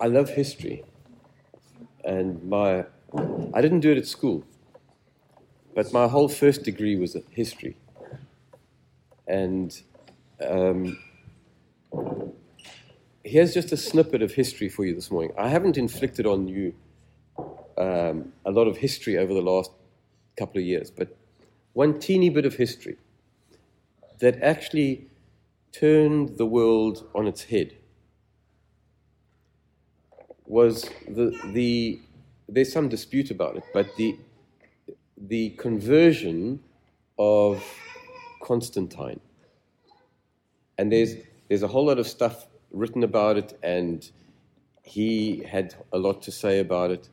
I love history, and my I didn't do it at school, but my whole first degree was history, and um, here's just a snippet of history for you this morning. I haven't inflicted on you um, a lot of history over the last couple of years, but one teeny bit of history that actually turned the world on its head was the, the there's some dispute about it, but the the conversion of Constantine. And there's there's a whole lot of stuff written about it, and he had a lot to say about it.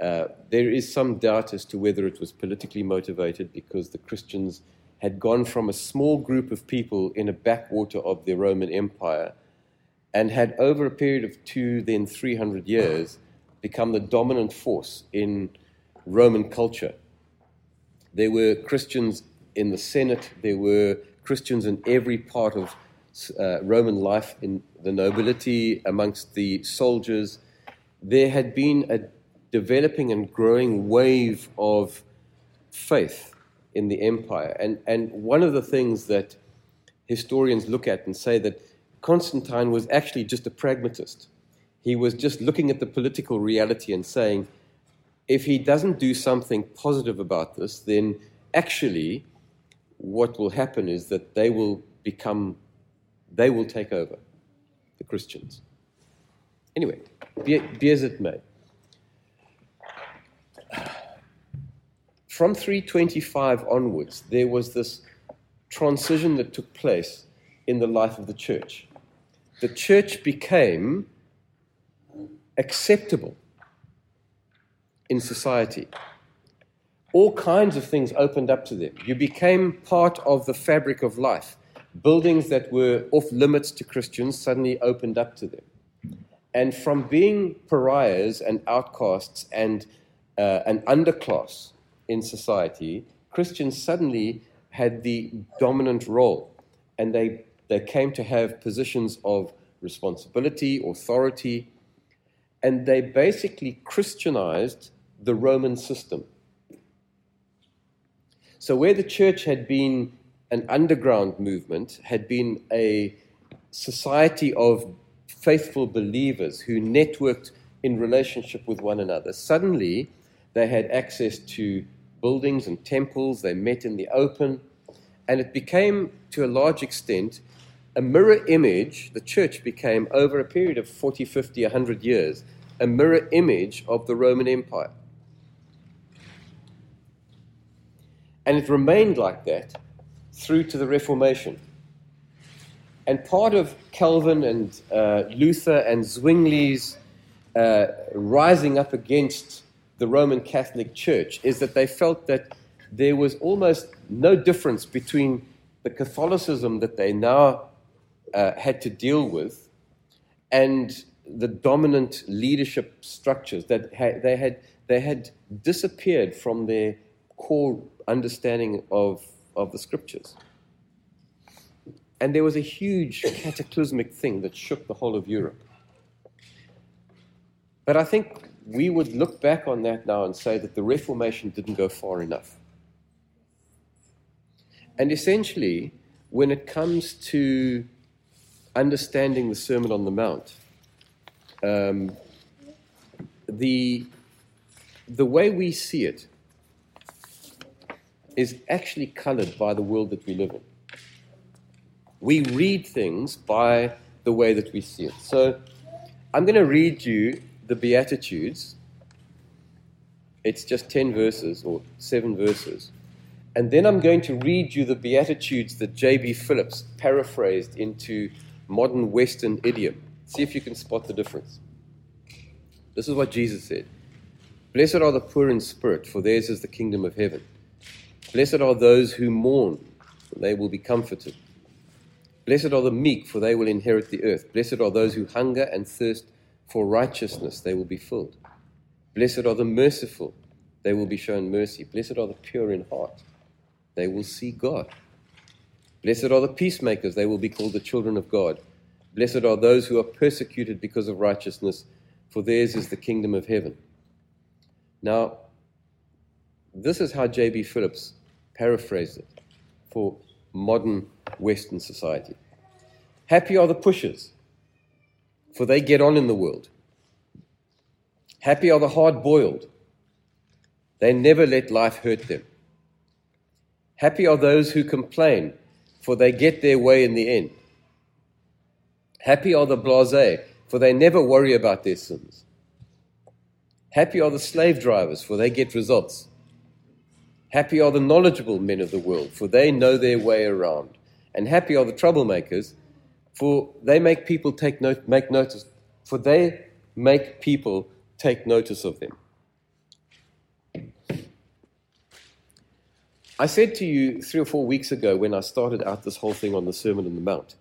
Uh, there is some doubt as to whether it was politically motivated because the Christians had gone from a small group of people in a backwater of the Roman Empire and had, over a period of two, then 300 years, become the dominant force in Roman culture. There were Christians in the Senate, there were Christians in every part of uh, Roman life, in the nobility, amongst the soldiers. There had been a developing and growing wave of faith in the empire. And, and one of the things that historians look at and say that Constantine was actually just a pragmatist. He was just looking at the political reality and saying, if he doesn't do something positive about this, then actually what will happen is that they will become, they will take over the Christians. Anyway, be, be as it may. From 325 onwards, there was this transition that took place in the life of the church the church became acceptable in society. All kinds of things opened up to them. You became part of the fabric of life. Buildings that were off limits to Christians suddenly opened up to them. And from being pariahs and outcasts and uh, an underclass in society, Christians suddenly had the dominant role. And they they came to have positions of responsibility, authority, and they basically Christianized the Roman system. So, where the church had been an underground movement, had been a society of faithful believers who networked in relationship with one another, suddenly they had access to buildings and temples, they met in the open, and it became, to a large extent, a mirror image, the church became, over a period of 40, 50, 100 years, a mirror image of the Roman Empire. And it remained like that through to the Reformation. And part of Calvin and uh, Luther and Zwingli's uh, rising up against the Roman Catholic Church is that they felt that there was almost no difference between the Catholicism that they now uh, had to deal with and the dominant leadership structures that ha- they, had, they had disappeared from their core understanding of, of the scriptures. And there was a huge cataclysmic thing that shook the whole of Europe. But I think we would look back on that now and say that the Reformation didn't go far enough. And essentially, when it comes to understanding the Sermon on the Mount, um, the, the way we see it is actually colored by the world that we live in. We read things by the way that we see it. So I'm going to read you the Beatitudes. It's just 10 verses or 7 verses. And then I'm going to read you the Beatitudes that J.B. Phillips paraphrased into modern Western idiom. See if you can spot the difference. This is what Jesus said Blessed are the poor in spirit, for theirs is the kingdom of heaven. Blessed are those who mourn, for they will be comforted. Blessed are the meek, for they will inherit the earth. Blessed are those who hunger and thirst for righteousness, they will be filled. Blessed are the merciful, they will be shown mercy. Blessed are the pure in heart, they will see God. Blessed are the peacemakers, they will be called the children of God. Blessed are those who are persecuted because of righteousness, for theirs is the kingdom of heaven. Now, this is how J.B. Phillips paraphrased it for modern Western society. Happy are the pushers, for they get on in the world. Happy are the hard boiled, they never let life hurt them. Happy are those who complain, for they get their way in the end. Happy are the blase, for they never worry about their sins. Happy are the slave drivers, for they get results. Happy are the knowledgeable men of the world, for they know their way around. And happy are the troublemakers, for they make people take note, make notice, for they make people take notice of them. I said to you three or four weeks ago when I started out this whole thing on the Sermon on the Mount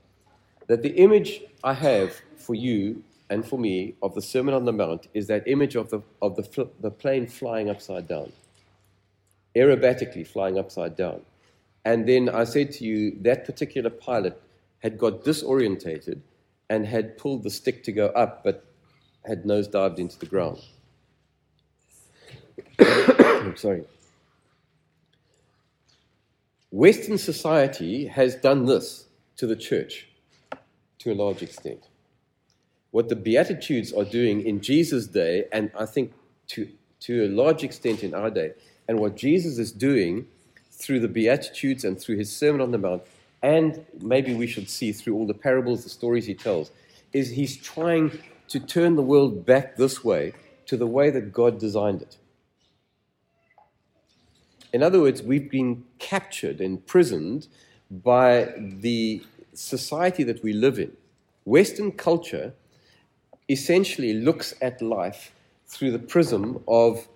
that the image I have for you and for me of the Sermon on the Mount is that image of the, of the, the plane flying upside down aerobatically flying upside down. And then I said to you, that particular pilot had got disorientated and had pulled the stick to go up, but had nosedived into the ground. I'm sorry. Western society has done this to the church to a large extent. What the Beatitudes are doing in Jesus' day, and I think to, to a large extent in our day, and what Jesus is doing through the Beatitudes and through his Sermon on the Mount, and maybe we should see through all the parables, the stories he tells, is he's trying to turn the world back this way to the way that God designed it. In other words, we've been captured, imprisoned by the society that we live in. Western culture essentially looks at life through the prism of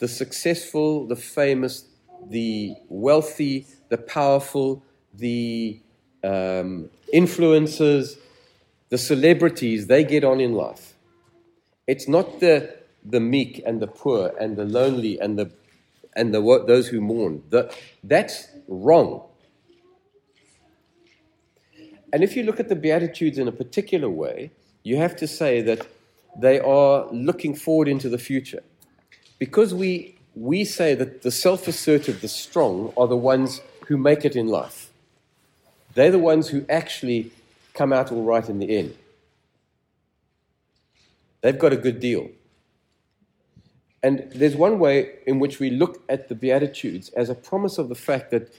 the successful, the famous, the wealthy, the powerful, the um, influencers, the celebrities, they get on in life. It's not the, the meek and the poor and the lonely and, the, and the, those who mourn. The, that's wrong. And if you look at the Beatitudes in a particular way, you have to say that they are looking forward into the future because we, we say that the self assertive, the strong, are the ones who make it in life. They're the ones who actually come out all right in the end. They've got a good deal. And there's one way in which we look at the Beatitudes as a promise of the fact that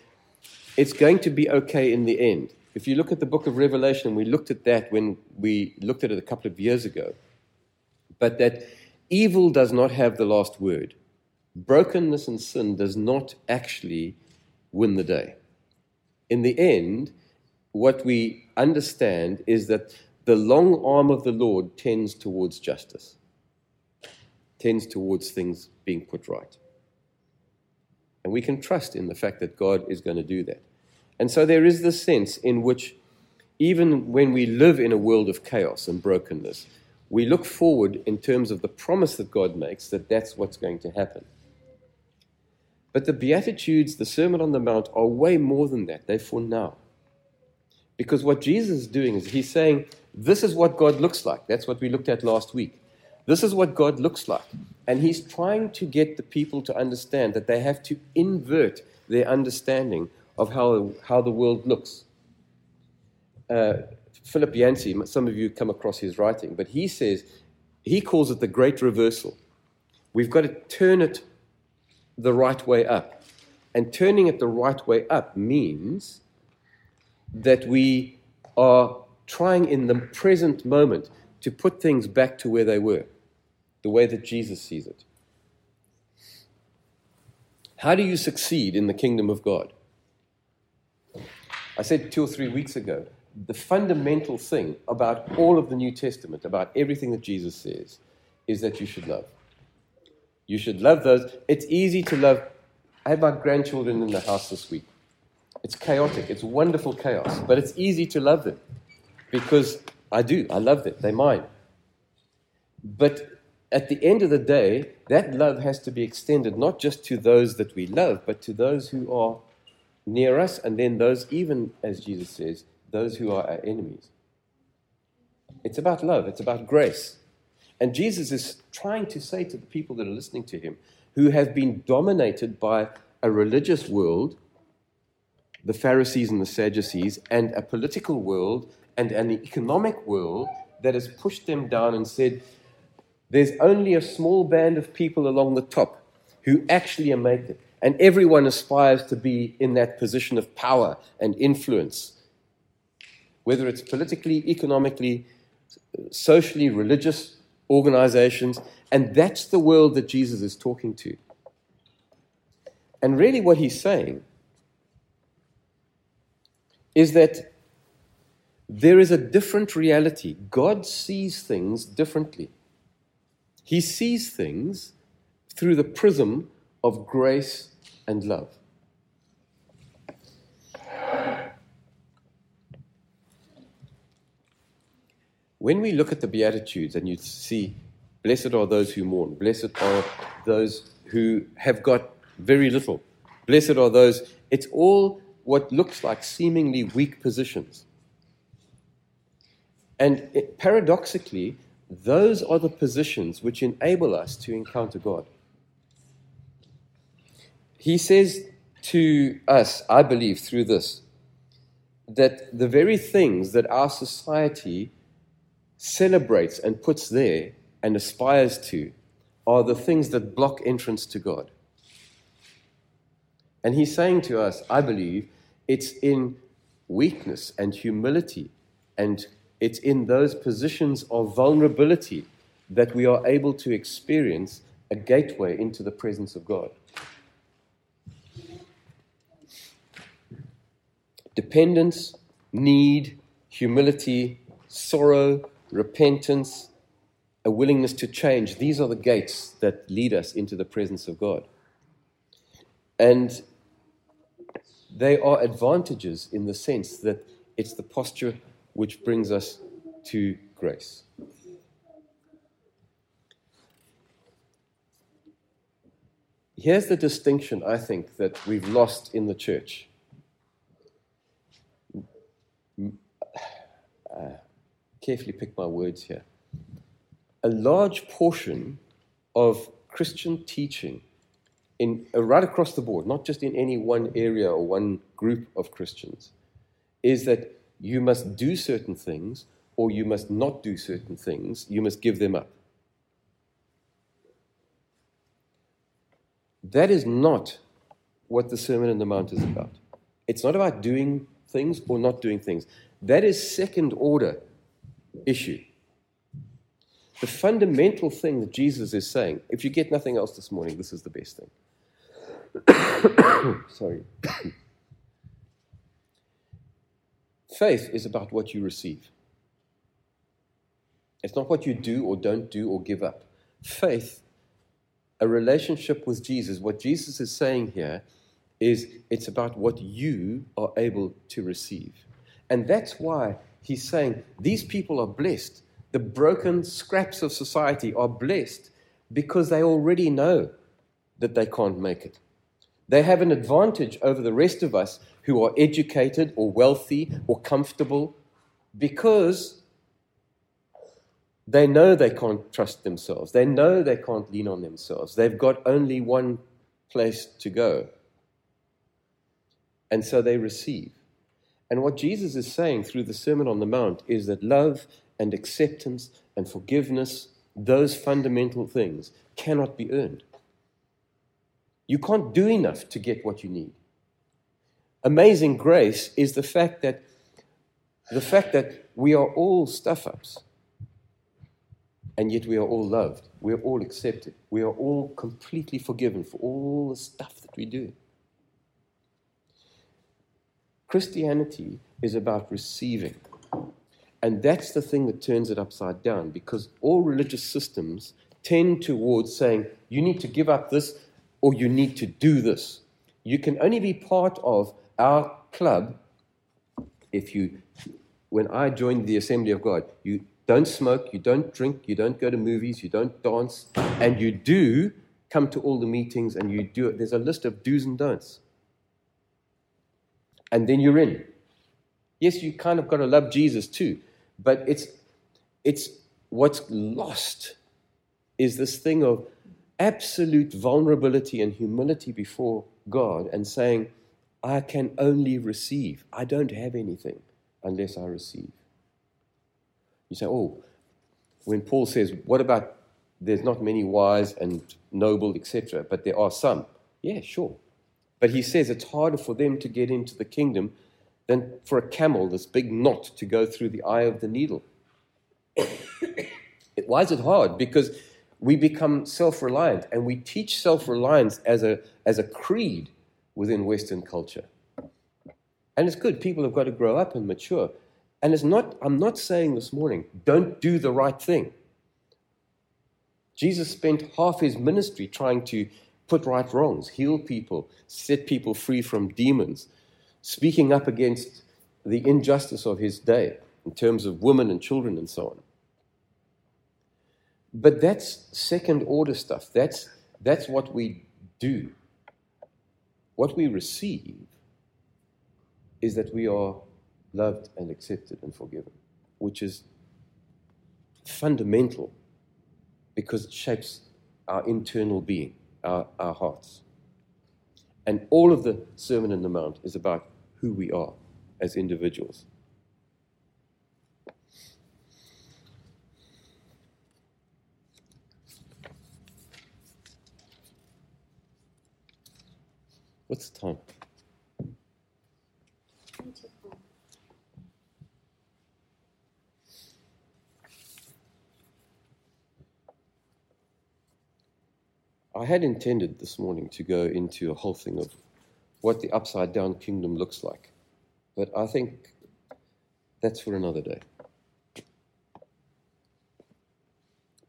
it's going to be okay in the end. If you look at the book of Revelation, we looked at that when we looked at it a couple of years ago, but that evil does not have the last word. Brokenness and sin does not actually win the day. In the end, what we understand is that the long arm of the Lord tends towards justice, tends towards things being put right. And we can trust in the fact that God is going to do that. And so there is this sense in which, even when we live in a world of chaos and brokenness, we look forward in terms of the promise that God makes that that's what's going to happen. But the Beatitudes, the Sermon on the Mount, are way more than that. They're for now. Because what Jesus is doing is he's saying, This is what God looks like. That's what we looked at last week. This is what God looks like. And he's trying to get the people to understand that they have to invert their understanding of how, how the world looks. Uh, Philip Yancey, some of you come across his writing, but he says, he calls it the great reversal. We've got to turn it the right way up. And turning it the right way up means that we are trying in the present moment to put things back to where they were, the way that Jesus sees it. How do you succeed in the kingdom of God? I said two or three weeks ago the fundamental thing about all of the New Testament, about everything that Jesus says, is that you should love. You should love those. It's easy to love. I had my grandchildren in the house this week. It's chaotic. It's wonderful chaos, but it's easy to love them because I do. I love them. They're mine. But at the end of the day, that love has to be extended not just to those that we love, but to those who are near us, and then those, even as Jesus says, those who are our enemies. It's about love, it's about grace. And Jesus is trying to say to the people that are listening to him, who have been dominated by a religious world, the Pharisees and the Sadducees, and a political world and an economic world that has pushed them down and said, there's only a small band of people along the top who actually make it. And everyone aspires to be in that position of power and influence, whether it's politically, economically, socially, religious organizations. And that's the world that Jesus is talking to. And really, what he's saying is that there is a different reality. God sees things differently. He sees things through the prism of grace and love. When we look at the Beatitudes and you see, blessed are those who mourn, blessed are those who have got very little, blessed are those, it's all what looks like seemingly weak positions. And it, paradoxically, those are the positions which enable us to encounter God. He says to us, I believe, through this, that the very things that our society celebrates and puts there and aspires to are the things that block entrance to God. And he's saying to us, I believe, it's in weakness and humility and it's in those positions of vulnerability that we are able to experience a gateway into the presence of God. Dependence, need, humility, sorrow, repentance, a willingness to change, these are the gates that lead us into the presence of God. And they are advantages in the sense that it's the posture which brings us to grace. Here's the distinction I think that we've lost in the church. Uh, carefully pick my words here. A large portion of Christian teaching in uh, right across the board, not just in any one area or one group of Christians, is that you must do certain things or you must not do certain things. You must give them up. That is not what the Sermon on the Mount is about. It's not about doing things or not doing things. That is second order issue. The fundamental thing that Jesus is saying, if you get nothing else this morning, this is the best thing. Sorry. Faith is about what you receive. It's not what you do or don't do or give up. Faith, a relationship with Jesus, what Jesus is saying here is it's about what you are able to receive. And that's why he's saying these people are blessed. The broken scraps of society are blessed because they already know that they can't make it. They have an advantage over the rest of us who are educated or wealthy or comfortable because they know they can't trust themselves. They know they can't lean on themselves. They've got only one place to go. And so they receive. And what Jesus is saying through the Sermon on the Mount is that love and acceptance and forgiveness, those fundamental things, cannot be earned. You can't do enough to get what you need. Amazing grace is the fact that the fact that we are all stuff ups and yet we are all loved. We are all accepted. We are all completely forgiven for all the stuff that we do. Christianity is about receiving. And that's the thing that turns it upside down because all religious systems tend towards saying, you need to give up this or you need to do this. You can only be part of our club if you, when I joined the Assembly of God, you don't smoke, you don't drink, you don't go to movies, you don't dance, and you do come to all the meetings and you do it. There's a list of do's and don'ts. And then you're in. Yes, you kind of got to love Jesus too, but it's, it's what's lost is this thing of absolute vulnerability and humility before God and saying, I can only receive. I don't have anything unless I receive. You say, oh, when Paul says, what about there's not many wise and noble, etc., but there are some? Yeah, sure. But he says it's harder for them to get into the kingdom than for a camel, this big knot, to go through the eye of the needle. Why is it hard? Because we become self reliant and we teach self reliance as a, as a creed within Western culture. And it's good. People have got to grow up and mature. And it's not, I'm not saying this morning, don't do the right thing. Jesus spent half his ministry trying to put right wrongs, heal people, set people free from demons, speaking up against the injustice of his day in terms of women and children and so on. But that's second order stuff. That's, that's what we do. What we receive is that we are loved and accepted and forgiven, which is fundamental because it shapes our internal being, our, our hearts. And all of the Sermon on the Mount is about who we are as individuals. What's the time? I had intended this morning to go into a whole thing of what the upside down kingdom looks like, but I think that's for another day.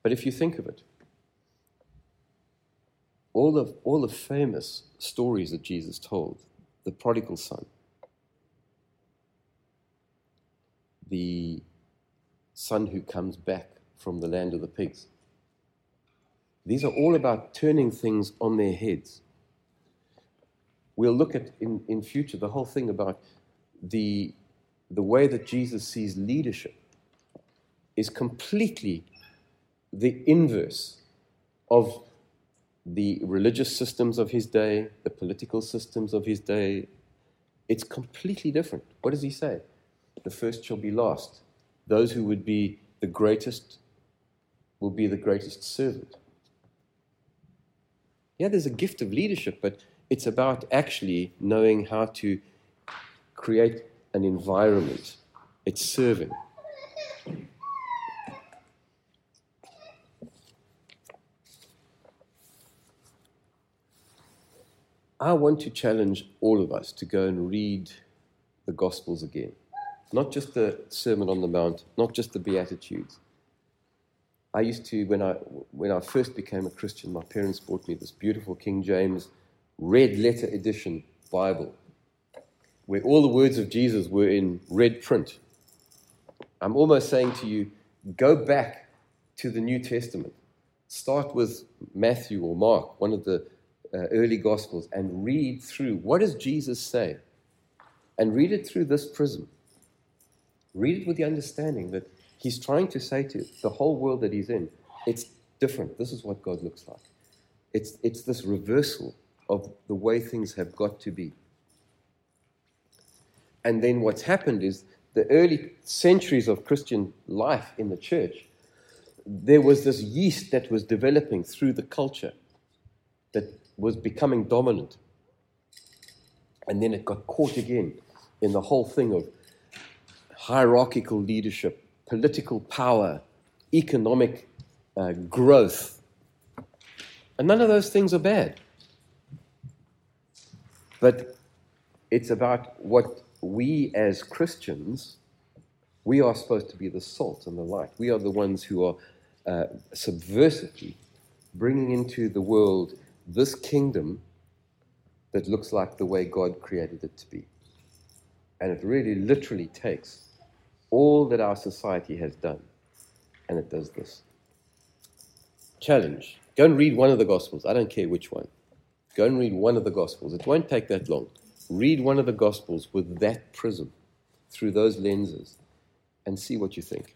But if you think of it, all the, all the famous stories that Jesus told the prodigal son, the son who comes back from the land of the pigs. These are all about turning things on their heads. We'll look at in, in future the whole thing about the, the way that Jesus sees leadership is completely the inverse of the religious systems of his day, the political systems of his day. It's completely different. What does he say? The first shall be last. Those who would be the greatest will be the greatest servant. Yeah, there's a gift of leadership, but it's about actually knowing how to create an environment. It's serving. I want to challenge all of us to go and read the Gospels again. Not just the Sermon on the Mount, not just the Beatitudes. I used to, when I, when I first became a Christian, my parents bought me this beautiful King James red letter edition Bible, where all the words of Jesus were in red print. I'm almost saying to you, go back to the New Testament. Start with Matthew or Mark, one of the uh, early Gospels and read through what does Jesus say? And read it through this prism. Read it with the understanding that he's trying to say to the whole world that he's in, it's different. This is what God looks like. It's, it's this reversal of the way things have got to be. And then what's happened is the early centuries of Christian life in the church, there was this yeast that was developing through the culture that was becoming dominant. And then it got caught again in the whole thing of hierarchical leadership, political power, economic uh, growth. And none of those things are bad. But it's about what we as Christians, we are supposed to be the salt and the light. We are the ones who are uh, subversively bringing into the world this kingdom that looks like the way God created it to be. And it really literally takes all that our society has done and it does this. Challenge. Go and read one of the Gospels. I don't care which one. Go and read one of the Gospels. It won't take that long. Read one of the Gospels with that prism, through those lenses, and see what you think.